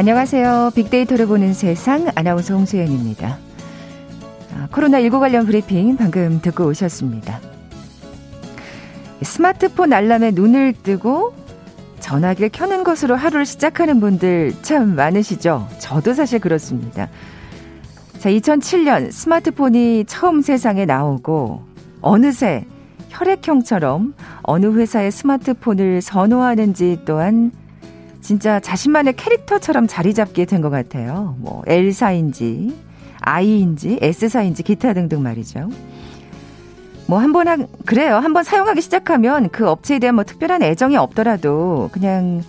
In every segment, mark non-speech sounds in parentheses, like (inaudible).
안녕하세요. 빅데이터를 보는 세상 아나운서 홍수연입니다. 아, 코로나19 관련 브리핑 방금 듣고 오셨습니다. 스마트폰 알람에 눈을 뜨고 전화기를 켜는 것으로 하루를 시작하는 분들 참 많으시죠? 저도 사실 그렇습니다. 자, 2007년 스마트폰이 처음 세상에 나오고 어느새 혈액형처럼 어느 회사의 스마트폰을 선호하는지 또한 진짜 자신만의 캐릭터처럼 자리 잡게 된 것 같아요. 뭐 L사인지 I인지 S사인지 기타 등등 말이죠. 뭐 한번 한, 그래요. 한번 사용하기 시작하면 그 업체에 대한 뭐 특별한 애정이 없더라도 그냥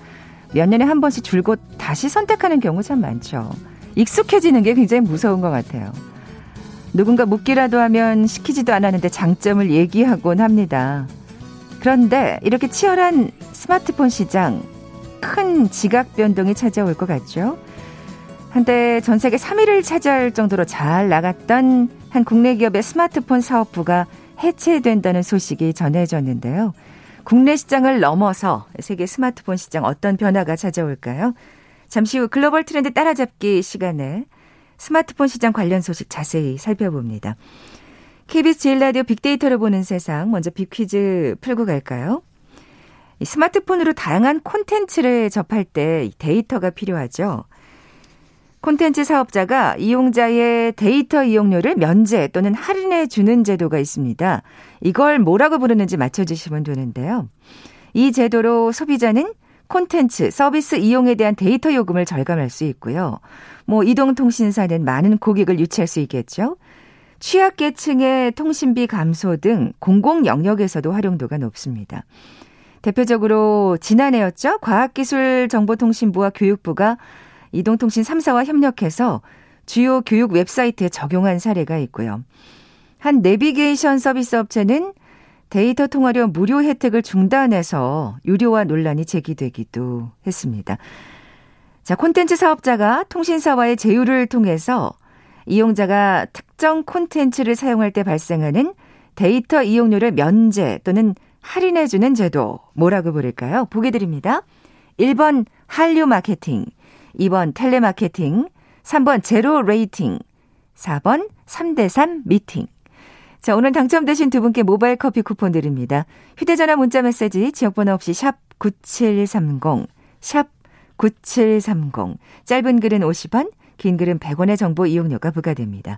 몇 년에 한 번씩 줄곧 다시 선택하는 경우 참 많죠. 익숙해지는 게 굉장히 무서운 것 같아요. 누군가 묻기라도 하면 시키지도 않았는데 장점을 얘기하곤 합니다. 그런데 이렇게 치열한 스마트폰 시장 큰 지각 변동이 찾아올 것 같죠. 한때 전 세계 3위를 차지할 정도로 잘 나갔던 한 국내 기업의 스마트폰 사업부가 해체된다는 소식이 전해졌는데요. 국내 시장을 넘어서 세계 스마트폰 시장 어떤 변화가 찾아올까요? 잠시 후 글로벌 트렌드 따라잡기 시간에 스마트폰 시장 관련 소식 자세히 살펴봅니다. KBS 제일 라디오 빅데이터를 보는 세상 먼저 빅퀴즈 풀고 갈까요? 스마트폰으로 다양한 콘텐츠를 접할 때 데이터가 필요하죠. 콘텐츠 사업자가 이용자의 데이터 이용료를 면제 또는 할인해 주는 제도가 있습니다. 이걸 뭐라고 부르는지 맞춰주시면 되는데요. 이 제도로 소비자는 콘텐츠, 서비스 이용에 대한 데이터 요금을 절감할 수 있고요. 뭐 이동통신사는 많은 고객을 유치할 수 있겠죠. 취약계층의 통신비 감소 등 공공 영역에서도 활용도가 높습니다. 대표적으로 지난해였죠. 과학기술정보통신부와 교육부가 이동통신 3사와 협력해서 주요 교육 웹사이트에 적용한 사례가 있고요. 한 내비게이션 서비스 업체는 데이터 통화료 무료 혜택을 중단해서 유료화 논란이 제기되기도 했습니다. 자, 콘텐츠 사업자가 통신사와의 제휴를 통해서 이용자가 특정 콘텐츠를 사용할 때 발생하는 데이터 이용료를 면제 또는 할인해주는 제도 뭐라고 부를까요? 보기 드립니다. 1번 한류 마케팅, 2번 텔레마케팅, 3번 zero rating, 4번 3대3 미팅. 자, 오늘 당첨되신 두 분께 모바일 커피 쿠폰 드립니다. 휴대전화 문자 메시지 지역번호 없이 샵 9730, 샵 9730. 짧은 글은 50원, 긴 글은 100원의 정보 이용료가 부과됩니다.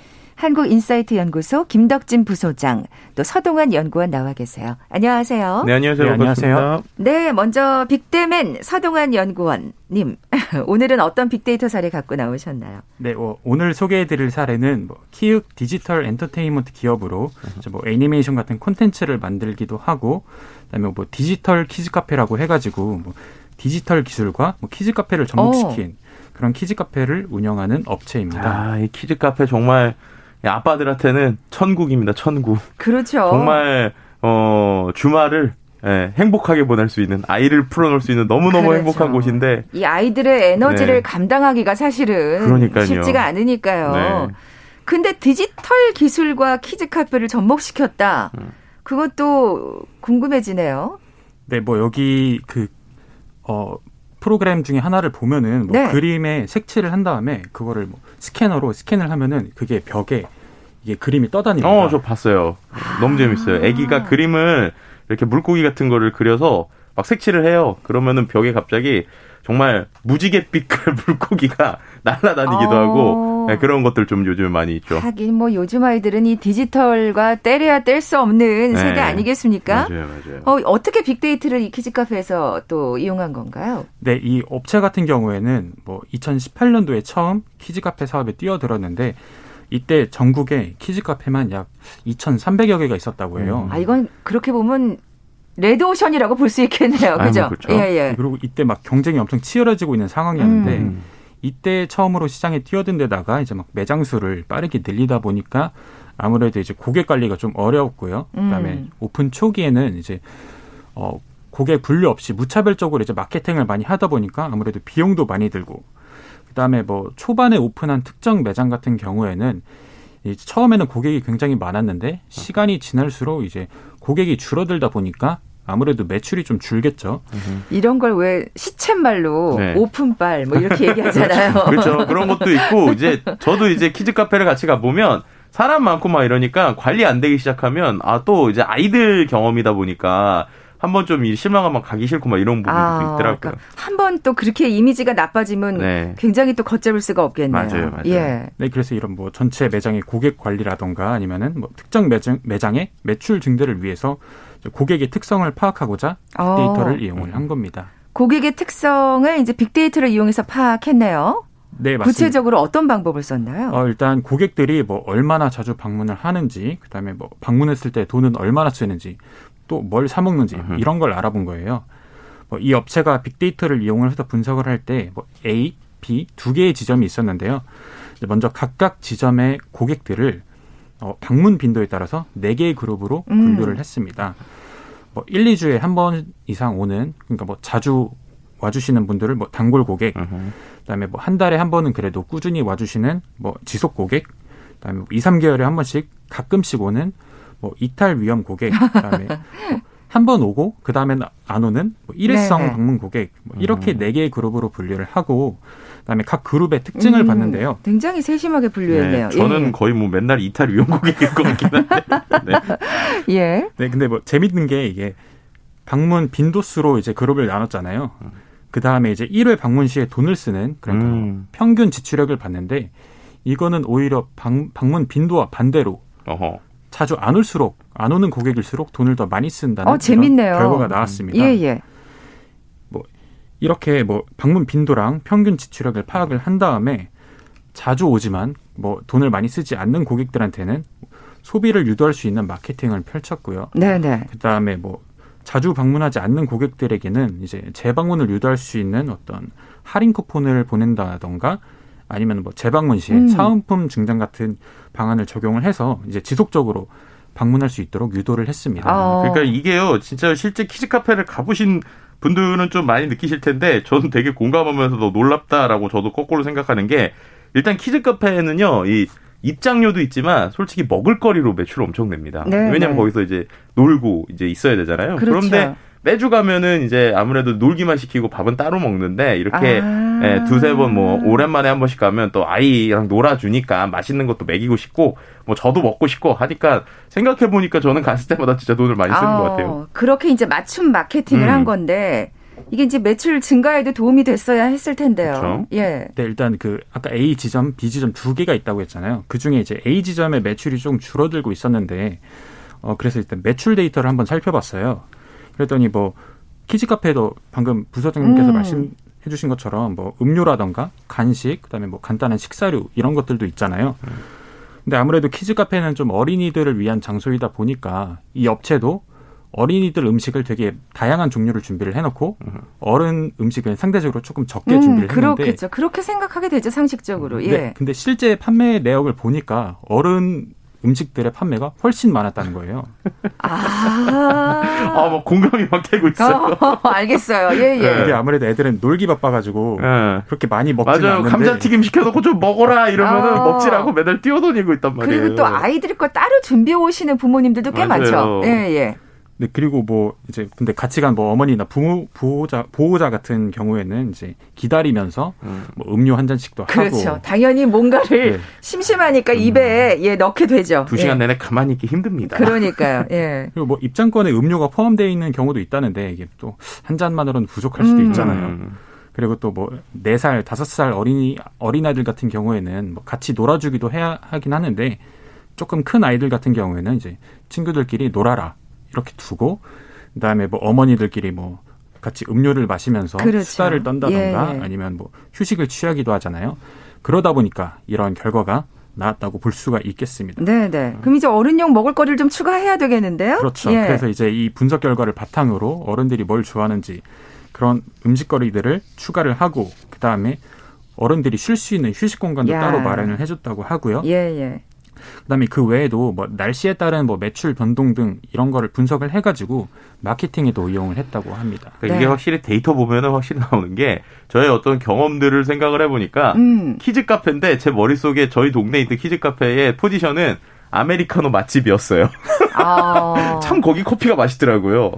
한국인사이트 연구소 김덕진 부소장, 또 서동환 연구원 나와 계세요. 안녕하세요. 네, 안녕하세요. 네, 안녕하세요. 네, 먼저 빅데맨 서동환 연구원님. (laughs) 오늘은 어떤 빅데이터 사례 갖고 나오셨나요? 네, 어, 오늘 소개해드릴 사례는 뭐 키즈 디지털 엔터테인먼트 기업으로 뭐 애니메이션 같은 콘텐츠를 만들기도 하고, 그다음에 뭐 디지털 키즈 카페라고 해가지고 뭐 디지털 기술과 뭐 키즈 카페를 접목시킨 오. 그런 키즈 카페를 운영하는 업체입니다. 아, 이 키즈 카페 정말 아빠들한테는 천국입니다. 천국. 그렇죠. 정말 어 주말을 예, 행복하게 보낼 수 있는 아이를 풀어놓을 수 있는 너무너무 그렇죠. 행복한 곳인데 이 아이들의 에너지를 네. 감당하기가 사실은 그러니까요. 쉽지가 않으니까요. 네. 근데 디지털 기술과 키즈 카페를 접목시켰다. 음. 그것도 궁금해지네요. 네, 뭐 여기 그 어, 프로그램 중에 하나를 보면은 뭐 네. 그림에 색칠을 한 다음에 그거를 뭐 스캐너로 스캔을 하면은 그게 벽에 이게 그림이 떠다닙니다. 어, 저 봤어요. 너무 재밌어요. 아기가 그림을 이렇게 물고기 같은 거를 그려서 막 색칠을 해요. 그러면은 벽에 갑자기 정말 무지개 빛깔 (laughs) 물고기가 날아다니기도 어. 하고 네, 그런 것들 좀 요즘 많이 있죠. 하긴 뭐 요즘 아이들은 이 디지털과 떼려야 뗄 수 없는 네. 세대 아니겠습니까? 맞아요, 맞아요. 어, 어떻게 빅데이터를 이 키즈 카페에서 또 이용한 건가요? 네, 이 업체 같은 경우에는 뭐 2018년도에 처음 키즈 카페 사업에 뛰어들었는데 이때 전국에 키즈 카페만 약 2,300여 개가 있었다고 해요. 아, 이건 그렇게 보면 레드오션이라고 볼 수 있겠네요. 그죠? 그렇죠. 예, 예. 그리고 이때 막 경쟁이 엄청 치열해지고 있는 상황이었는데 음. 이때 처음으로 시장에 뛰어든 데다가 이제 막 매장 수를 빠르게 늘리다 보니까 아무래도 이제 고객 관리가 좀 어려웠고요. 그다음에 음. 오픈 초기에는 이제 어 고객 분류 없이 무차별적으로 이제 마케팅을 많이 하다 보니까 아무래도 비용도 많이 들고 그다음에 뭐 초반에 오픈한 특정 매장 같은 경우에는 이 처음에는 고객이 굉장히 많았는데 시간이 지날수록 이제 고객이 줄어들다 보니까 아무래도 매출이 좀 줄겠죠. 이런 걸 왜 시쳇말로 네. 오픈빨 뭐 이렇게 얘기하잖아요. (laughs) 그렇죠. 그런 것도 있고 이제 저도 이제 키즈 카페를 같이 가 보면 사람 많고 막 이러니까 관리 안 되기 시작하면 아 또 이제 아이들 경험이다 보니까 한번 좀이 실망하면 가기 싫고 막 이런 부분도 있더라고요. 그러니까 한번 또 그렇게 이미지가 나빠지면 네. 굉장히 또 걷잡을 수가 없겠네요. 맞아요, 맞아요. 예. 네, 그래서 이런 뭐 전체 매장의 고객 관리라던가 아니면은 뭐 특정 매장, 매장의 매출 증대를 위해서 고객의 특성을 파악하고자 어. 데이터를 이용을 한 겁니다. 고객의 특성을 이제 빅데이터를 이용해서 파악했네요. 네, 맞습니다. 구체적으로 어떤 방법을 썼나요? 어, 일단 고객들이 뭐 얼마나 자주 방문을 하는지, 그다음에 뭐 방문했을 때 돈은 얼마나 쓰는지, 또 뭘 사 먹는지 음흠. 이런 걸 알아본 거예요. 뭐 이 업체가 빅데이터를 이용을 해서 분석을 할 때 뭐 A, B 두 개의 지점이 있었는데요. 먼저 각각 지점의 고객들을 어, 방문 빈도에 따라서 네 개의 그룹으로 음. 분류를 했습니다. 뭐 1, 2주에 한 번 이상 오는 그러니까 뭐 자주 와주시는 분들을 뭐 단골 고객, 음흠. 그다음에 뭐 한 달에 한 번은 그래도 꾸준히 와주시는 뭐 지속 고객, 그다음에 뭐 2, 3개월에 한 번씩 가끔씩 오는 뭐 이탈 위험 고객, 그다음에 뭐 한번 오고 그다음에는 안 오는 뭐 일회성 네네. 방문 고객 뭐 이렇게 네 개의 그룹으로 분류를 하고 그다음에 각 그룹의 특징을 음, 봤는데요. 굉장히 세심하게 분류했네요. 네, 저는 거의 뭐 맨날 이탈 위험 고객일 것 같긴 한데. 네. 예. (laughs) 예. 네, 근데 뭐 재밌는 게 이게 방문 빈도수로 이제 그룹을 나눴잖아요. 그 다음에 이제 1회 방문 시에 돈을 쓰는 그러니까 음. 평균 지출액을 봤는데 이거는 오히려 방, 방문 빈도와 반대로 어허. 자주 안 올수록 안 오는 고객일수록 돈을 더 많이 쓴다는 어, 재밌네요. 결과가 나왔습니다. 예, 예. 이렇게 뭐 방문 빈도랑 평균 지출액을 파악을 한 다음에 자주 오지만 뭐 돈을 많이 쓰지 않는 고객들한테는 소비를 유도할 수 있는 마케팅을 펼쳤고요. 네, 네. 그다음에 뭐 자주 방문하지 않는 고객들에게는 이제 재방문을 유도할 수 있는 어떤 할인 쿠폰을 보낸다던가 아니면 뭐 재방문 시에 음. 사은품 증정 같은 방안을 적용을 해서 이제 지속적으로 방문할 수 있도록 유도를 했습니다. 어. 그러니까 이게요, 진짜 실제 키즈 카페를 가보신 분들은 좀 많이 느끼실 텐데, 저는 되게 공감하면서도 놀랍다라고 저도 거꾸로 생각하는 게, 일단 키즈 카페는요, 이 입장료도 있지만, 솔직히 먹을거리로 매출 엄청 냅니다. 네, 왜냐면 네. 거기서 이제 놀고 이제 있어야 되잖아요. 그렇죠. 그런데 매주 가면은 이제 아무래도 놀기만 시키고 밥은 따로 먹는데, 이렇게 아. 예, 두세 번 뭐 오랜만에 한 번씩 가면 또 아이랑 놀아주니까 맛있는 것도 먹이고 싶고 뭐 저도 먹고 싶고 하니까 생각해 보니까 저는 갔을 때마다 진짜 돈을 많이 쓰는 것 같아요. 그렇게 이제 맞춤 마케팅을 음. 한 건데 이게 이제 매출 증가에도 도움이 됐어야 했을 텐데요. 그렇죠. 예. 네, 일단 그 아까 A 지점, B 지점 두 개가 있다고 했잖아요. 그 중에 이제 A 지점의 매출이 좀 줄어들고 있었는데, 어 그래서 일단 매출 데이터를 한번 살펴봤어요. 그랬더니 뭐 키즈 카페도 방금 부소장님께서 음. 말씀 해주신 것처럼 뭐 음료라던가 간식, 그다음에 뭐 간단한 식사류 이런 것들도 있잖아요. 근데 아무래도 키즈 카페는 좀 어린이들을 위한 장소이다 보니까 이 업체도 어린이들 음식을 되게 다양한 종류를 준비를 해놓고 어른 음식은 상대적으로 조금 적게 음, 준비를 했는데 그렇겠죠. 그렇게 생각하게 되죠, 상식적으로. 예. 네, 근데 실제 판매 내역을 보니까 어른 음식들의 판매가 훨씬 많았다는 거예요. 아. (laughs) 아, 막 공감이 막 되고 있어요. 어, 알겠어요. 예, 예. 이게 아무래도 애들은 놀기 바빠가지고 예. 그렇게 많이 먹지는 맞아요. 않는데 감자튀김 시켜놓고 좀 먹어라 이러면은 아. 먹지라고 매달 뛰어다니고 있단 말이에요. 그리고 또 아이들 거 따로 준비해 오시는 부모님들도 꽤 맞아요. 많죠. 예, 예. 네, 그리고 뭐 이제 근데 같이 간 뭐 어머니나 부모 보호자 보호자 같은 경우에는 이제 기다리면서 음. 뭐 음료 한 잔씩도 그렇죠. 하고 당연히 뭔가를 네. 심심하니까 입에 예 넣게 되죠. 두 시간 예. 내내 가만히 있기 힘듭니다. 그러니까요. (laughs) 예. 그리고 뭐 입장권에 음료가 포함되어 있는 경우도 있다는데 이게 또 한 잔만으로는 부족할 수도 음. 있잖아요. 음. 그리고 또 뭐 네 살 다섯 살 어린이 어린아이들 같은 경우에는 뭐 같이 놀아주기도 해야 하긴 하는데 조금 큰 아이들 같은 경우에는 이제 친구들끼리 놀아라 이렇게 두고 그다음에 뭐 어머니들끼리 뭐 같이 음료를 마시면서 그렇죠. 수다를 떤다던가 예, 예. 아니면 뭐 휴식을 취하기도 하잖아요. 그러다 보니까 이런 결과가 나왔다고 볼 수가 있겠습니다. 네, 네. 그럼 이제 어른용 먹을 거리를 좀 추가해야 되겠는데요? 그렇죠. 예. 그래서 이제 이 분석 결과를 바탕으로 어른들이 뭘 좋아하는지 그런 음식거리들을 추가를 하고 그 다음에 어른들이 쉴 수 있는 휴식 공간도 야. 따로 마련을 해줬다고 하고요. 예, 예. 그다음에 그 외에도 뭐 날씨에 따른 뭐 매출 변동 등 이런 거를 분석을 해가지고 마케팅에도 이용을 했다고 합니다. 그러니까 네. 이게 확실히 데이터 보면은 확실히 나오는 게 저의 어떤 경험들을 생각을 해보니까 음. 키즈 카페인데 제 머릿속에 저희 동네에 있던 키즈 카페의 포지션은 아메리카노 맛집이었어요. 아. (laughs) 참 거기 커피가 맛있더라고요.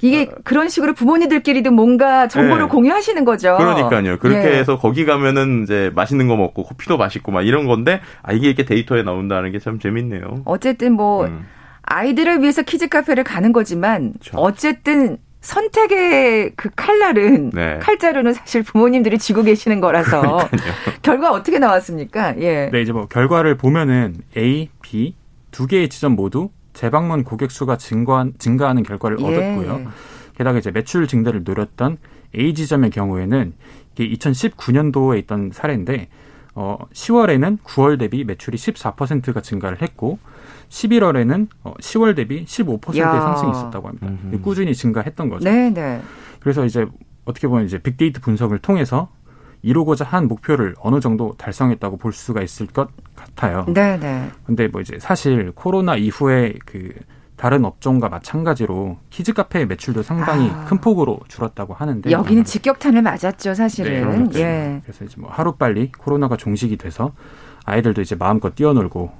이게 어. 그런 식으로 부모님들끼리도 뭔가 정보를 네. 공유하시는 거죠. 그러니까요. 그렇게 네. 해서 거기 가면은 이제 맛있는 거 먹고 커피도 맛있고 막 이런 건데 아 이게 이렇게 데이터에 나온다는 게 참 재밌네요. 어쨌든 뭐 음. 아이들을 위해서 키즈 카페를 가는 거지만 그렇죠. 어쨌든 선택의 그 칼날은 네. 칼자루는 사실 부모님들이 쥐고 계시는 거라서 (laughs) 결과 어떻게 나왔습니까? 예. 네, 이제 뭐 결과를 보면은 A, B 두 개의 지점 모두 재방문 고객 수가 증가, 증가하는 결과를 예. 얻었고요. 게다가 이제 매출 증대를 노렸던 A 지점의 경우에는 이게 2019년도에 있던 사례인데 어 10월에는 9월 대비 매출이 14%가 증가를 했고 11월에는 어 10월 대비 15%의 야. 상승이 있었다고 합니다. 음흠. 꾸준히 증가했던 거죠. 네, 네. 그래서 이제 어떻게 보면 이제 빅데이터 분석을 통해서 이루고자 한 목표를 어느 정도 달성했다고 볼 수가 있을 것 같아요. 네, 네. 근데 뭐 이제 사실 코로나 이후에 그 다른 업종과 마찬가지로 키즈 카페의 매출도 상당히 아. 큰 폭으로 줄었다고 하는데 여기는 직격탄을 맞았죠, 사실은. 네, 예. 그래서 이제 뭐 하루 빨리 코로나가 종식이 돼서 아이들도 이제 마음껏 뛰어놀고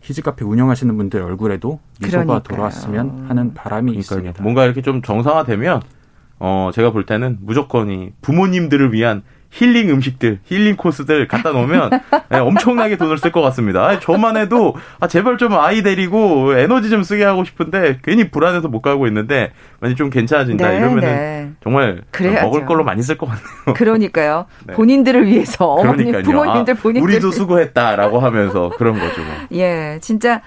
키즈 카페 운영하시는 분들 얼굴에도 미소가 그러니까요. 돌아왔으면 하는 바람이 그러니까요. 있습니다. 뭔가 이렇게 좀 정상화되면 어 제가 볼 때는 무조건이 부모님들을 위한 힐링 음식들, 힐링 코스들 갖다 놓으면 네, (laughs) 엄청나게 돈을 쓸 것 같습니다. 아니, 저만 해도 아, 제발 좀 아이 데리고 에너지 좀 쓰게 하고 싶은데 괜히 불안해서 못 가고 있는데 만약 좀 괜찮아진다 네, 이러면은 네. 정말 그래야죠. 먹을 걸로 많이 쓸 것 같네요. (laughs) 그러니까요. 네. 본인들을 위해서 (laughs) 어머님, 부모님들 아, 본인들 우리도 수고했다라고 하면서 그런 거죠. 뭐. 예, 진짜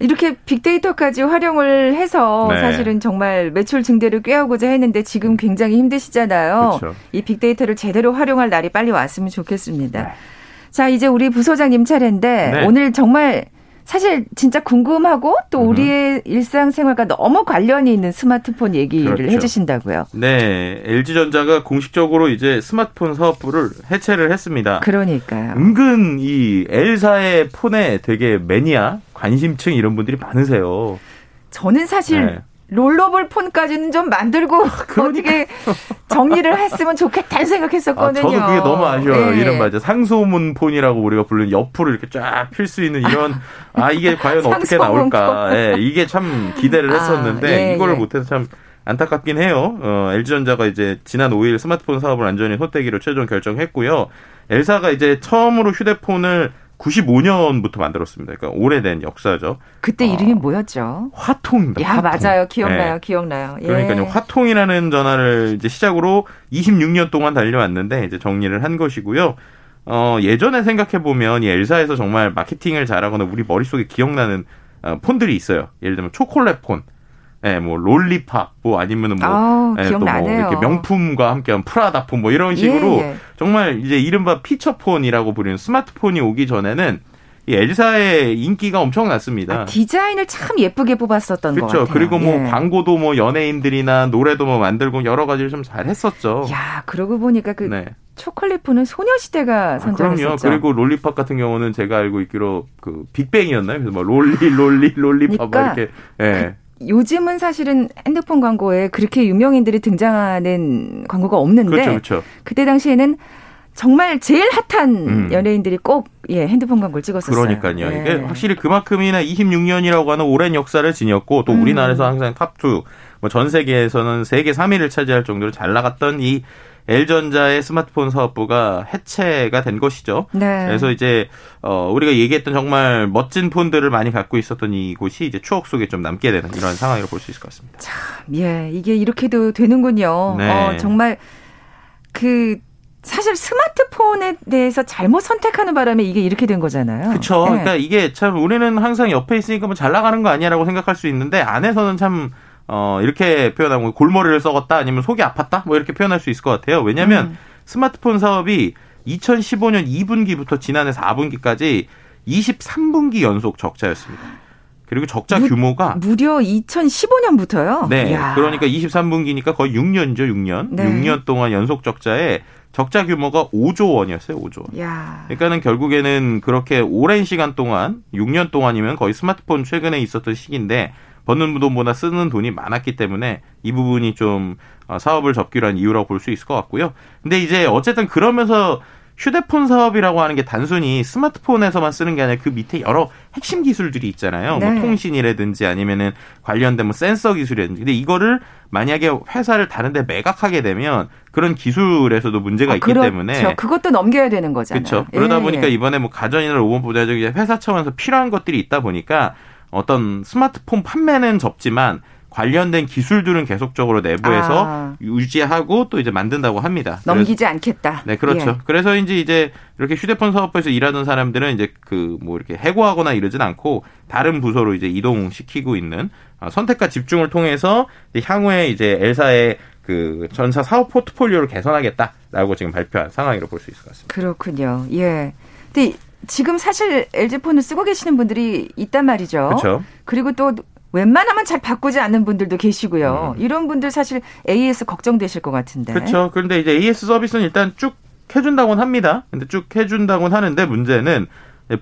이렇게 빅데이터까지 활용을 해서 네. 사실은 정말 매출 증대를 꾀하고자 했는데 지금 굉장히 힘드시잖아요. 그렇죠. 이 빅데이터를 제대로 활용할 날이 빨리 왔으면 좋겠습니다. 네. 자, 이제 우리 부소장님 차례인데 네. 오늘 정말 사실 진짜 궁금하고 또 우리의 일상생활과 너무 관련이 있는 스마트폰 얘기를 그렇죠. 해주신다고요. 네, LG전자가 공식적으로 이제 스마트폰 사업부를 해체를 했습니다. 그러니까요. 은근 이 L사의 폰에 되게 매니아, 관심층 이런 분들이 많으세요. 저는 사실 네. 롤러블 폰까지는 좀 만들고 (laughs) 그러니까. 어떻게 정리를 했으면 좋겠다는 생각했었거든요. 아, 저도 그게 너무 아쉬워요. 네. 이런 말이죠. 상소문 폰이라고 우리가 부르는 옆으로 이렇게 쫙 필 수 있는 이런 아 이게 과연 (laughs) 어떻게 나올까? 예, 이게 참 기대를 아, 했었는데 아, 예, 이거를 예. 못해서 참 안타깝긴 해요. 어, LG전자가 이제 지난 5일 스마트폰 사업을 안전히 호태기로 최종 결정했고요. 엘사가 이제 처음으로 휴대폰을 95년부터 만들었습니다. 그러니까 오래된 역사죠. 그때 어, 이름이 뭐였죠? 화통입니다. 야, 화통. 맞아요. 기억나요. 네. 기억나요. 예. 그러니까요. 화통이라는 전화를 이제 시작으로 26년 동안 달려왔는데 이제 정리를 한 것이고요. 어, 예전에 생각해 보면 이 엘사에서 정말 마케팅을 잘하거나 우리 머릿속에 기억나는 어, 폰들이 있어요. 예를 들면 초콜릿 폰. 예, 뭐 롤리팝 뭐 아니면은 뭐 아, 예, 또뭐 이렇게 명품과 함께한 프라다폰 뭐 이런 식으로 예, 예. 정말 이제 이른바 피처폰이라고 부르는 스마트폰이 오기 전에는 이 엘사의 인기가 엄청났습니다. 아, 디자인을 참 예쁘게 뽑았었던 그렇죠. 같아요. 그리고 뭐 예. 광고도 뭐 연예인들이나 노래도 뭐 만들고 여러 가지를 좀 잘했었죠. 야, 그러고 보니까 그 네. 초콜릿폰은 소녀시대가 선정했었죠. 아, 그럼요. 그리고 롤리팝 같은 경우는 제가 알고 있기로 그 빅뱅이었나요? 그래서 뭐 롤리 롤리 롤리팝 그러니까 이렇게 예. 그 요즘은 사실은 핸드폰 광고에 그렇게 유명인들이 등장하는 광고가 없는데 그렇죠, 그렇죠. 그때 당시에는 정말 제일 핫한 음. 연예인들이 꼭 예, 핸드폰 광고를 찍었었어요. 그러니까요. 예. 이게 확실히 그만큼이나 26년이라고 하는 오랜 역사를 지녔고 또 음. 우리나라에서 항상 top2 뭐 전 세계에서는 세계 3위를 차지할 정도로 잘 나갔던 이 L전자의 스마트폰 사업부가 해체가 된 것이죠. 네. 그래서 이제 어 우리가 얘기했던 정말 멋진 폰들을 많이 갖고 있었던 이곳이 이제 추억 속에 좀 남게 되는 이런 상황이라고 볼 수 있을 것 같습니다. 참, 예, 이게 이렇게도 되는군요. 네. 어, 정말 그 사실 스마트폰에 대해서 잘못 선택하는 바람에 이게 이렇게 된 거잖아요. 그렇죠. 네. 그러니까 이게 참 우리는 항상 옆에 있으니까 뭐 잘 나가는 거 아니야라고 생각할 수 있는데 안에서는 참 어, 이렇게 표현하면 골머리를 썩었다 아니면 속이 아팠다 뭐 이렇게 표현할 수 있을 것 같아요. 왜냐하면 음. 스마트폰 사업이 2015년 2분기부터 지난해 4분기까지 23분기 연속 적자였습니다. 그리고 적자 무, 규모가 무려 2015년부터요. 네. 이야. 그러니까 23분기니까 거의 6년이죠, 6년. 네. 6년 동안 연속 적자에 적자 규모가 5조 원이었어요, 5조 원. 야. 그러니까는 결국에는 그렇게 오랜 시간 동안 6년 동안이면 거의 스마트폰 최근에 있었던 시기인데 버는 돈보다 쓰는 돈이 많았기 때문에 이 부분이 좀 어, 사업을 접기로 한 이유라고 볼 수 있을 것 같고요. 근데 이제 어쨌든 그러면서 휴대폰 사업이라고 하는 게 단순히 스마트폰에서만 쓰는 게 아니라 그 밑에 여러 핵심 기술들이 있잖아요. 뭐 네. 뭐 통신이라든지 아니면은 관련된 뭐 센서 기술이라든지. 근데 이거를 만약에 회사를 다른데 매각하게 되면 그런 기술에서도 문제가 아, 있기 그렇죠. 때문에 그것도 넘겨야 되는 거잖아요. 그렇죠. 그러다 예. 보니까 이번에 뭐 가전이나 로봇 보다 회사 차원에서 필요한 것들이 있다 보니까 어떤 스마트폰 판매는 접지만 관련된 기술들은 계속적으로 내부에서 아. 유지하고 또 이제 만든다고 합니다. 넘기지 그래서, 않겠다. 네, 그렇죠. 예. 그래서인지 이제 이렇게 휴대폰 사업부에서 일하던 사람들은 이제 그 뭐 이렇게 해고하거나 이러진 않고 다른 부서로 이제 이동시키고 있는 아, 선택과 집중을 통해서 향후에 이제 엘사의 그 전사 사업 포트폴리오를 개선하겠다라고 지금 발표한 상황이라고 볼 수 있을 것 같습니다. 그렇군요. 예. 근데 지금 사실 LG폰을 쓰고 계시는 분들이 있단 말이죠. 그렇죠. 그리고 또 웬만하면 잘 바꾸지 않는 분들도 계시고요. 음. 이런 분들 사실 AS 걱정되실 것 같은데. 그렇죠. 그런데 이제 AS 서비스는 일단 쭉 해준다고는 합니다. 근데 쭉 해준다고는 하는데 문제는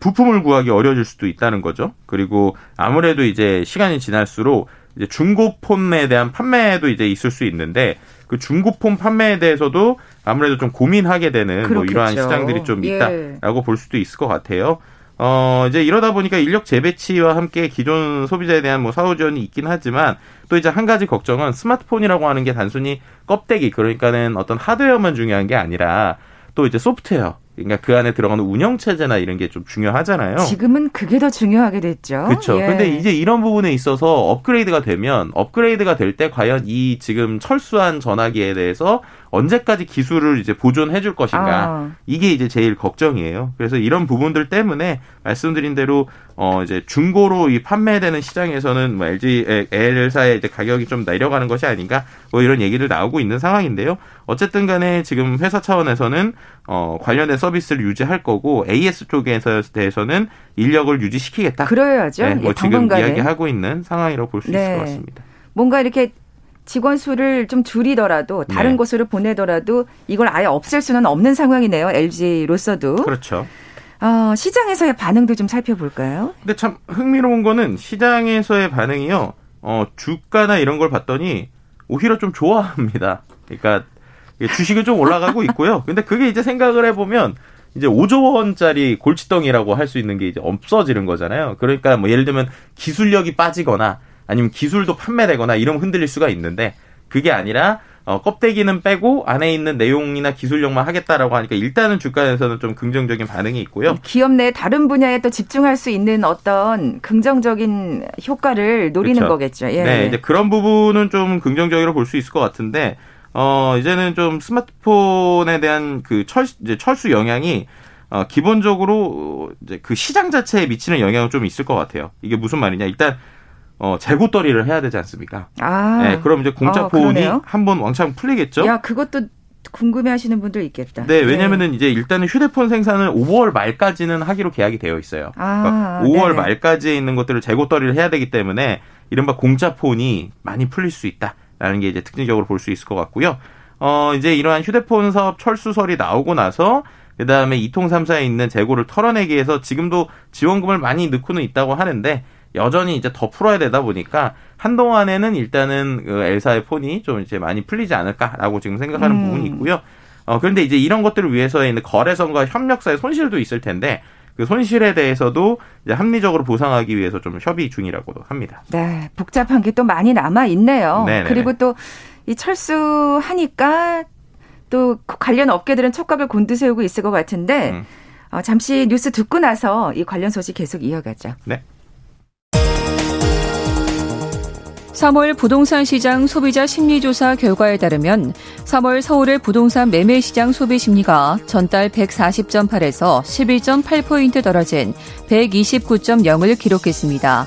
부품을 구하기 어려워질 수도 있다는 거죠. 그리고 아무래도 이제 시간이 지날수록 이제 중고폰에 대한 판매도 이제 있을 수 있는데 그 중고폰 판매에 대해서도 아무래도 좀 고민하게 되는 뭐 이러한 시장들이 좀 예. 있다라고 예. 볼 수도 있을 것 같아요. 어, 이제 이러다 보니까 인력 재배치와 함께 기존 소비자에 대한 뭐 사후 지원이 있긴 하지만 또 이제 한 가지 걱정은 스마트폰이라고 하는 게 단순히 껍데기 그러니까는 어떤 하드웨어만 중요한 게 아니라 또 이제 소프트웨어 그러니까 그 안에 들어가는 운영 체제나 이런 게 좀 중요하잖아요. 지금은 그게 더 중요하게 됐죠. 그렇죠. 예. 근데 이제 이런 부분에 있어서 업그레이드가 되면 업그레이드가 될 때 과연 이 지금 철수한 전화기에 대해서 언제까지 기술을 이제 보존해 줄 것인가 아. 이게 이제 제일 걱정이에요. 그래서 이런 부분들 때문에 말씀드린 대로 어 이제 중고로 이 판매되는 시장에서는 뭐 LG L사의 이제 가격이 좀 내려가는 것이 아닌가 뭐 이런 얘기를 나오고 있는 상황인데요. 어쨌든 간에 지금 회사 차원에서는 어 관련된 서비스를 유지할 거고 AS 쪽에서 대해서는 인력을 유지시키겠다. 그래야죠. 네, 뭐 예, 지금 이야기하고 있는 상황이라고 볼수 네. 있을 것 같습니다. 뭔가 이렇게 직원 수를 좀 줄이더라도 다른 네. 곳으로 보내더라도 이걸 아예 없앨 수는 없는 상황이네요. LG로서도. 그렇죠. 어, 시장에서의 반응도 좀 살펴볼까요? 근데 참 흥미로운 거는 시장에서의 반응이요. 어, 주가나 이런 걸 봤더니 오히려 좀 좋아합니다. 그러니까 주식은 좀 올라가고 (laughs) 있고요. 근데 그게 이제 생각을 해보면 이제 5조 원짜리 골치덩이라고 할 수 있는 게 이제 없어지는 거잖아요. 그러니까 뭐 예를 들면 기술력이 빠지거나 아니면 기술도 판매되거나 이러면 흔들릴 수가 있는데 그게 아니라 어, 껍데기는 빼고 안에 있는 내용이나 기술력만 하겠다라고 하니까 일단은 주가에서는 좀 긍정적인 반응이 있고요. 기업 내 다른 분야에 또 집중할 수 있는 어떤 긍정적인 효과를 노리는 그렇죠. 거겠죠. 예. 네, 이제 그런 부분은 좀 긍정적으로 볼 수 있을 것 같은데 어, 이제는 좀 스마트폰에 대한 그 철, 이제 철수 영향이 어, 기본적으로 이제 그 시장 자체에 미치는 영향은 좀 있을 것 같아요. 이게 무슨 말이냐. 일단 어, 재고떨이를 해야 되지 않습니까? 아. 네, 그럼 이제 공짜 폰이 아, 한번 왕창 풀리겠죠? 야, 그것도 궁금해 하시는 분들 있겠다. 네, 왜냐면은 네. 이제 일단은 휴대폰 생산을 5월 말까지는 하기로 계약이 되어 있어요. 아, 그러니까 5월 네네. 말까지에 있는 것들을 재고떨이를 해야 되기 때문에 이른바 공짜 폰이 많이 풀릴 수 있다라는 게 이제 특징적으로 볼 수 있을 것 같고요. 어, 이제 이러한 휴대폰 사업 철수설이 나오고 나서 그다음에 이통 3사에 있는 재고를 털어내기 위해서 지금도 지원금을 많이 넣고는 있다고 하는데 여전히 이제 더 풀어야 되다 보니까 한동안에는 일단은 그 엘사의 폰이 좀 이제 많이 풀리지 않을까라고 지금 생각하는 음. 부분이 있고요. 어, 그런데 이제 이런 것들을 위해서에 있는 거래선과 협력사의 손실도 있을 텐데 그 손실에 대해서도 이제 합리적으로 보상하기 위해서 좀 협의 중이라고도 합니다. 네, 복잡한 게 또 많이 남아 있네요. 그리고 또 이 철수하니까 또 관련 업계들은 촉각을 곤두세우고 있을 것 같은데 음. 어, 잠시 뉴스 듣고 나서 이 관련 소식 계속 이어가죠. 네. 3월 부동산 시장 소비자 심리조사 결과에 따르면 3월 서울의 부동산 매매 시장 소비 심리가 전달 140.8에서 11.8포인트 떨어진 129.0을 기록했습니다.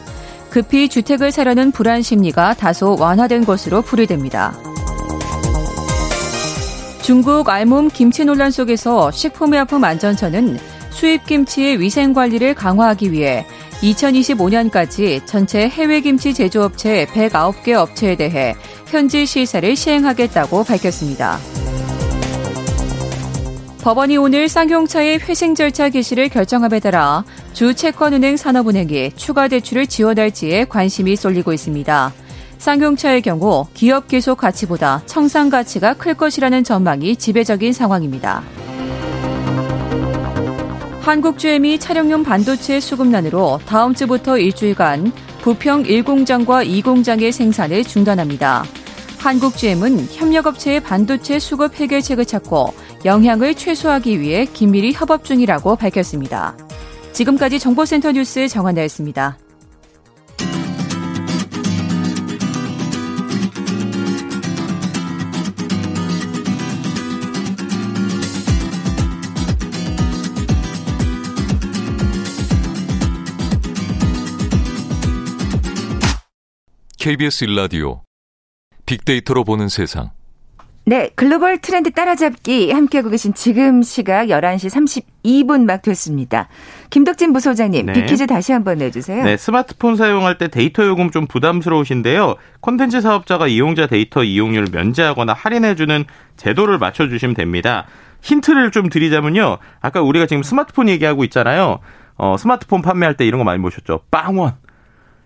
급히 주택을 사려는 불안 심리가 다소 완화된 것으로 풀이됩니다. 중국 알몸 김치 논란 속에서 식품의약품 안전처는 수입 김치의 위생 관리를 강화하기 위해 2025년까지 전체 해외 김치 제조업체 109개 업체에 대해 현지 시사를 시행하겠다고 밝혔습니다. 법원이 오늘 쌍용차의 회생 절차 개시를 결정함에 따라 주 채권은행 산업은행이 추가 대출을 지원할지에 관심이 쏠리고 있습니다. 쌍용차의 경우 기업 계속 가치보다 청산 가치가 클 것이라는 전망이 지배적인 상황입니다. 한국GM이 차량용 반도체 수급난으로 다음 주부터 일주일간 부평 1공장과 2공장의 생산을 중단합니다. 한국GM은 협력업체의 반도체 수급 해결책을 찾고 영향을 최소화하기 위해 긴밀히 협업 중이라고 밝혔습니다. 지금까지 정보센터 뉴스 정한나였습니다. KBS 일라디오 빅데이터로 보는 세상. 네, 글로벌 트렌드 따라잡기 함께하고 계신 지금 시각 11시 32분 막 됐습니다. 김덕진 부소장님, 네. 빅퀴즈 다시 한번 내주세요. 네, 스마트폰 사용할 때 데이터 요금 좀 부담스러우신데요. 콘텐츠 사업자가 이용자 데이터 이용료를 면제하거나 할인해주는 제도를 맞춰주시면 됩니다. 힌트를 좀 드리자면요. 아까 우리가 지금 스마트폰 얘기하고 있잖아요. 어, 스마트폰 판매할 때 이런 거 많이 보셨죠? 빵원,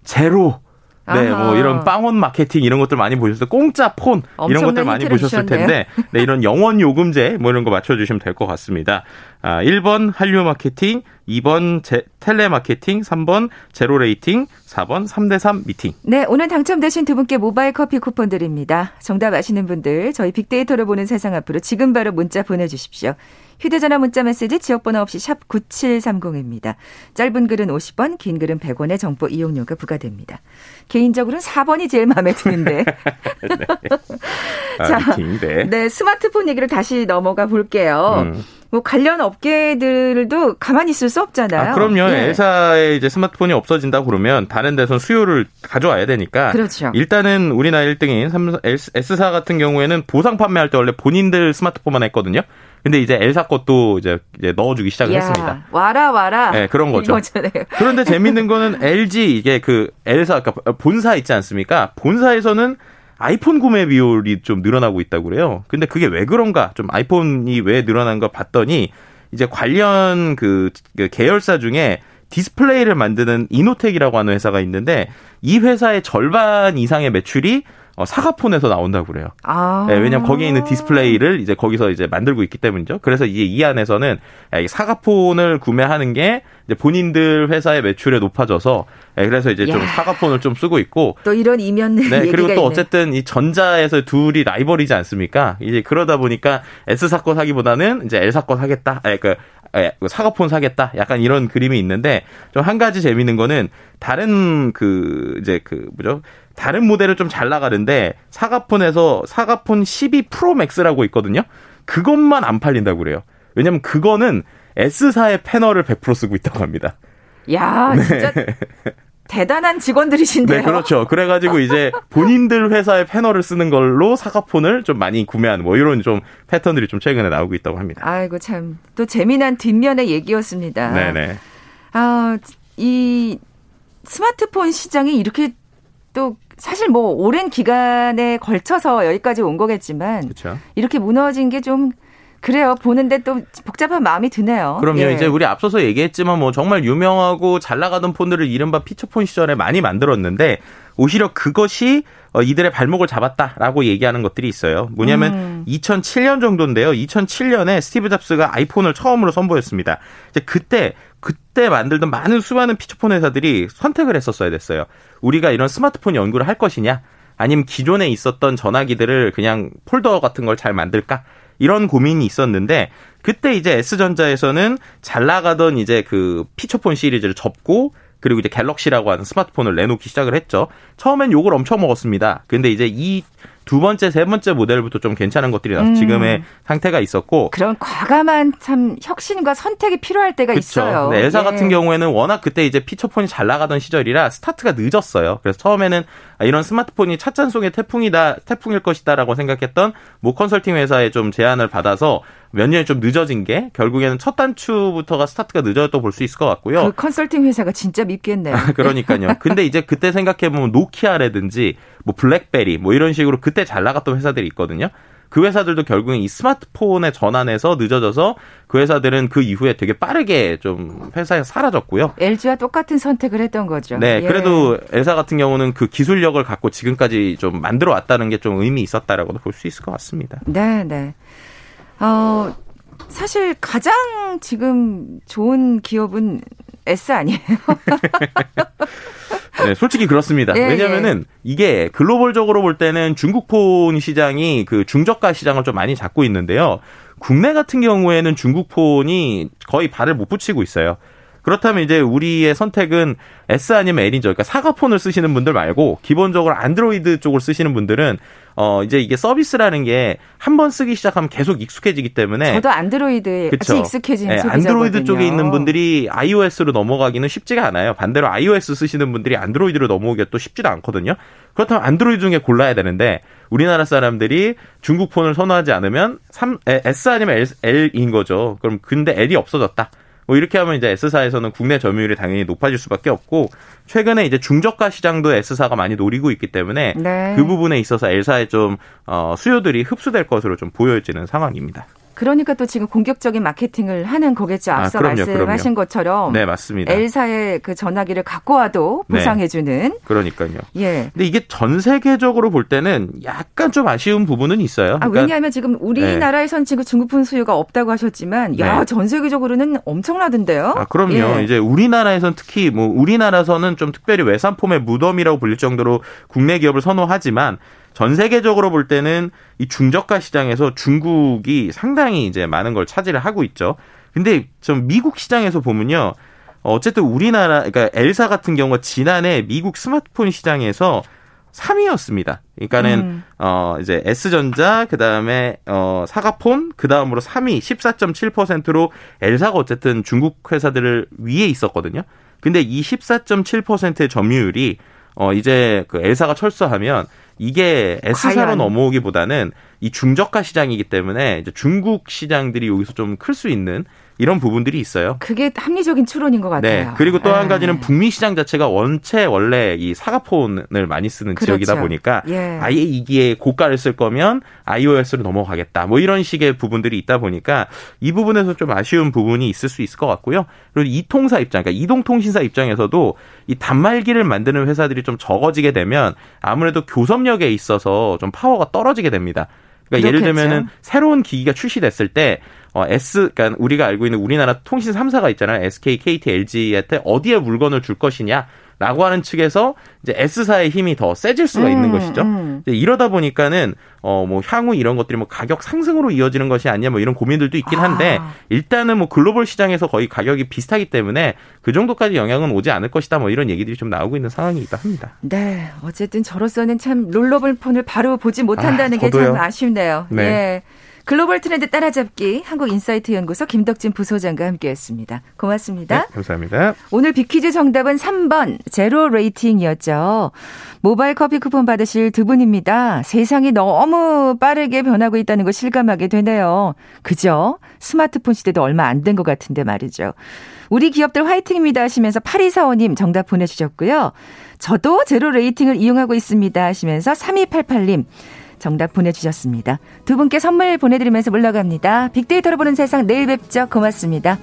제로, 네, 아하. 뭐 이런 빵원 마케팅 이런 것들 많이 보셨을 공짜 폰 이런 것들 많이 보셨을 주셨네요. 텐데 네, 이런 영원 요금제 뭐 이런 거 맞춰 주시면 될 것 같습니다. 아, 1번 한류 마케팅, 2번 제, 텔레 마케팅, 3번 zero rating, 4번 3대 3 미팅. 네, 오늘 당첨되신 두 분께 모바일 커피 쿠폰 드립니다. 정답 아시는 분들 저희 빅데이터로 보는 세상 앞으로 지금 바로 문자 보내 주십시오. 휴대전화 문자 메시지 지역번호 없이 샵 9730입니다. 짧은 글은 50원, 긴 글은 100원의 정보 이용료가 부과됩니다. 개인적으로는 4번이 제일 마음에 드는데. (laughs) 네. (laughs) 아, 자, 네. 네. 스마트폰 얘기를 다시 넘어가 볼게요. 음. 뭐 관련 업계들도 가만히 있을 수 없잖아요. 아, 그럼요. 예. L사에 이제 스마트폰이 없어진다 그러면 다른 데선 수요를 가져와야 되니까. 그렇죠. 일단은 우리나라 1등인 삼성 S사 같은 경우에는 보상 판매할 때 원래 본인들 스마트폰만 했거든요. 근데 이제 엘사 것도 이제, 이제 넣어주기 시작을 야, 했습니다. 와라 와라. 네 그런 거죠. 그런데 재밌는 거는 (laughs) LG 이게 그 엘사 그러니까 본사 있지 않습니까? 본사에서는 아이폰 구매 비율이 좀 늘어나고 있다고 그래요. 근데 그게 왜 그런가? 좀 아이폰이 왜 늘어난가 봤더니 이제 관련 그, 그 계열사 중에 디스플레이를 만드는 이노텍이라고 하는 회사가 있는데 이 회사의 절반 이상의 매출이 어, 사과폰에서 나온다고 그래요. 아. 네, 왜냐면 거기에 있는 디스플레이를 이제 거기서 이제 만들고 있기 때문이죠. 그래서 이게 이 안에서는 사과폰을 구매하는 게 이제 본인들 회사의 매출에 높아져서 네, 그래서 이제 야. 좀 사과폰을 좀 쓰고 있고 또 이런 이면 네 그리고 또 있네. 어쨌든 이 전자에서 둘이 라이벌이지 않습니까? 이제 그러다 보니까 S 사건 사기보다는 이제 L 사건 사겠다. 아니, 그 사과폰 사겠다. 약간 이런 그림이 있는데 좀 한 가지 재밌는 거는 다른 그 이제 그 뭐죠? 다른 모델을 좀잘 나가는데 사과폰에서 사과폰 12 프로 맥스라고 있거든요. 그것만 안 팔린다고 그래요. 왜냐면 그거는 S사의 패널을 100% 쓰고 있다고 합니다. 야, 네. 진짜 대단한 직원들이신데요. 네, 그렇죠. 그래가지고 이제 본인들 회사의 패널을 쓰는 걸로 사과폰을 좀 많이 구매하는 뭐 이런 좀 패턴들이 좀 최근에 나오고 있다고 합니다. 아이고 참 또 재미난 뒷면의 얘기였습니다. 네네. 아, 이 스마트폰 시장이 이렇게 또 사실 뭐 오랜 기간에 걸쳐서 여기까지 온 거겠지만 그렇죠. 이렇게 무너진 게 좀 그래요. 보는데 또 복잡한 마음이 드네요. 그럼요. 예. 이제 우리 앞서서 얘기했지만 뭐 정말 유명하고 잘 나가던 폰들을 이른바 피처폰 시절에 많이 만들었는데 오히려 그것이 어, 이들의 발목을 잡았다라고 얘기하는 것들이 있어요. 뭐냐면 음. 2007년 정도인데요. 2007년에 스티브 잡스가 아이폰을 처음으로 선보였습니다. 이제 그때 그때 만들던 많은 수많은 피처폰 회사들이 선택을 했었어야 됐어요. 우리가 이런 스마트폰 연구를 할 것이냐, 아니면 기존에 있었던 전화기들을 그냥 폴더 같은 걸 잘 만들까? 이런 고민이 있었는데 그때 이제 S전자에서는 잘 나가던 이제 그 피처폰 시리즈를 접고 그리고 이제 갤럭시라고 하는 스마트폰을 내놓기 시작을 했죠. 처음엔 욕을 엄청 먹었습니다. 근데 이제 이 두 번째, 세 번째 모델부터 좀 괜찮은 것들이 나서 음. 지금의 상태가 있었고 그런 과감한 참 혁신과 선택이 필요할 때가 그쵸. 있어요. 네, L사 예. 같은 경우에는 워낙 그때 이제 피처폰이 잘 나가던 시절이라 스타트가 늦었어요. 그래서 처음에는 이런 스마트폰이 찻잔 속의 태풍이다, 태풍일 것이다라고 생각했던 모 컨설팅 회사의 좀 제안을 받아서 몇 년이 좀 늦어진 게 결국에는 첫 단추부터가 스타트가 늦어졌다고 볼 수 있을 것 같고요. 그 컨설팅 회사가 진짜 밉겠네요. (laughs) 그러니까요. 근데 이제 그때 생각해 보면 노키아라든지 뭐 블랙베리 뭐 이런 식으로 그때 잘 나갔던 회사들이 있거든요. 그 회사들도 결국엔 이 스마트폰의 전환에서 늦어져서 그 회사들은 그 이후에 되게 빠르게 좀 회사에서 사라졌고요. LG와 똑같은 선택을 했던 거죠. 네, 예. 그래도 엘사 같은 경우는 그 기술력을 갖고 지금까지 좀 만들어 왔다는 게 좀 의미 있었다라고도 볼 수 있을 것 같습니다. 네, 네. 어, 사실 가장 지금 좋은 기업은 S 아니에요? (laughs) 네, 솔직히 그렇습니다. 예, 왜냐면은 예. 이게 글로벌적으로 볼 때는 중국 폰 시장이 그 중저가 시장을 좀 많이 잡고 있는데요. 국내 같은 경우에는 중국 폰이 거의 발을 못 붙이고 있어요. 그렇다면 이제 우리의 선택은 S 아니면 L이죠. 그러니까 사과폰을 쓰시는 분들 말고 기본적으로 안드로이드 쪽을 쓰시는 분들은 어 이제 이게 서비스라는 게 한 번 쓰기 시작하면 계속 익숙해지기 때문에 저도 안드로이드에 같이 익숙해진 네, 안드로이드 쪽에 있는 분들이 iOS로 넘어가기는 쉽지가 않아요. 반대로 iOS 쓰시는 분들이 안드로이드로 넘어오기가 또 쉽지도 않거든요. 그렇다면 안드로이드 중에 골라야 되는데 우리나라 사람들이 중국 폰을 선호하지 않으면 3, S 아니면 L, L인 거죠. 그럼 근데 L이 없어졌다. 뭐 이렇게 하면 이제 S사에서는 국내 점유율이 당연히 높아질 수밖에 없고 최근에 이제 중저가 시장도 S사가 많이 노리고 있기 때문에 네. 그 부분에 있어서 L사의 좀 어, 수요들이 흡수될 것으로 좀 보여지는 상황입니다. 그러니까 또 지금 공격적인 마케팅을 하는 거겠죠. 아, 앞서 아, 그럼요, 말씀하신 그럼요. 것처럼. 네, 맞습니다. L사의 그 전화기를 갖고 와도 네. 보상해주는. 네, 그러니까요. 예. 근데 이게 전 세계적으로 볼 때는 약간 좀 아쉬운 부분은 있어요. 아, 그러니까, 왜냐하면 지금 우리나라에선 지금 중국폰 수요가 없다고 하셨지만, 야, 네. 전 세계적으로는 엄청나던데요. 아, 그럼요. 예. 이제 우리나라에선 특히 뭐 우리나라에서는 좀 특별히 외산폼의 무덤이라고 불릴 정도로 국내 기업을 선호하지만 전 세계적으로 볼 때는 이 중저가 시장에서 중국이 상당히 이제 많은 걸 차지를 하고 있죠. 근데 좀 미국 시장에서 보면요. 어쨌든 우리나라, 그러니까 엘사 같은 경우가 지난해 미국 스마트폰 시장에서 3위였습니다. 그러니까는 음. 어 이제 S전자 그다음에 어 사과폰 그다음으로 3위 14.7%로 엘사가 어쨌든 중국 회사들을 위에 있었거든요. 근데 이 14.7%의 점유율이 어 이제 그 엘사가 철수하면 이게 S사로 넘어오기보다는 이 중저가 시장이기 때문에 이제 중국 시장들이 여기서 좀 클 수 있는 이런 부분들이 있어요. 그게 합리적인 추론인 것 같아요. 네. 그리고 또한 예. 가지는 북미 시장 자체가 원체 원래 이 사과폰을 많이 쓰는 그렇죠. 지역이다 보니까 예. 아예 이기에 고가를 쓸 거면 iOS로 넘어가겠다. 뭐 이런 식의 부분들이 있다 보니까 이 부분에서 좀 아쉬운 부분이 있을 수 있을 것 같고요. 그리고 이통사 입장, 그러니까 이동통신사 입장에서도 이 단말기를 만드는 회사들이 좀 적어지게 되면 아무래도 교섭력에 있어서 좀 파워가 떨어지게 됩니다. 그러니까 그렇겠죠. 예를 들면은 새로운 기기가 출시됐을 때 어, S, 그러니까 우리가 알고 있는 우리나라 통신 3사가 있잖아요. SK, KT, LG한테 어디에 물건을 줄 것이냐. 라고 하는 측에서 이제 S사의 힘이 더 세질 수가 있는 음, 것이죠. 음. 이러다 보니까는 어 뭐 향후 이런 것들이 뭐 가격 상승으로 이어지는 것이 아니냐 뭐 이런 고민들도 있긴 한데 아. 일단은 뭐 글로벌 시장에서 거의 가격이 비슷하기 때문에 그 정도까지 영향은 오지 않을 것이다 뭐 이런 얘기들이 좀 나오고 있는 상황이기도 합니다. 네, 어쨌든 저로서는 참 rollable 폰을 바로 보지 못한다는 아, 게참 아쉽네요. 네. 네. 글로벌 트렌드 따라잡기 한국인사이트 연구소 김덕진 부소장과 함께했습니다. 고맙습니다. 네, 감사합니다. 오늘 비퀴즈 정답은 3번 zero rating이었죠. 모바일 커피 쿠폰 받으실 두 분입니다. 세상이 너무 빠르게 변하고 있다는 걸 실감하게 되네요. 그죠? 스마트폰 시대도 얼마 안 된 것 같은데 말이죠. 우리 기업들 화이팅입니다 하시면서 8245님 정답 보내주셨고요. 저도 제로 레이팅을 이용하고 있습니다 하시면서 3288님 정답 보내주셨습니다. 두 분께 선물 보내드리면서 물러갑니다. 빅데이터로 보는 세상 내일 뵙죠. 고맙습니다.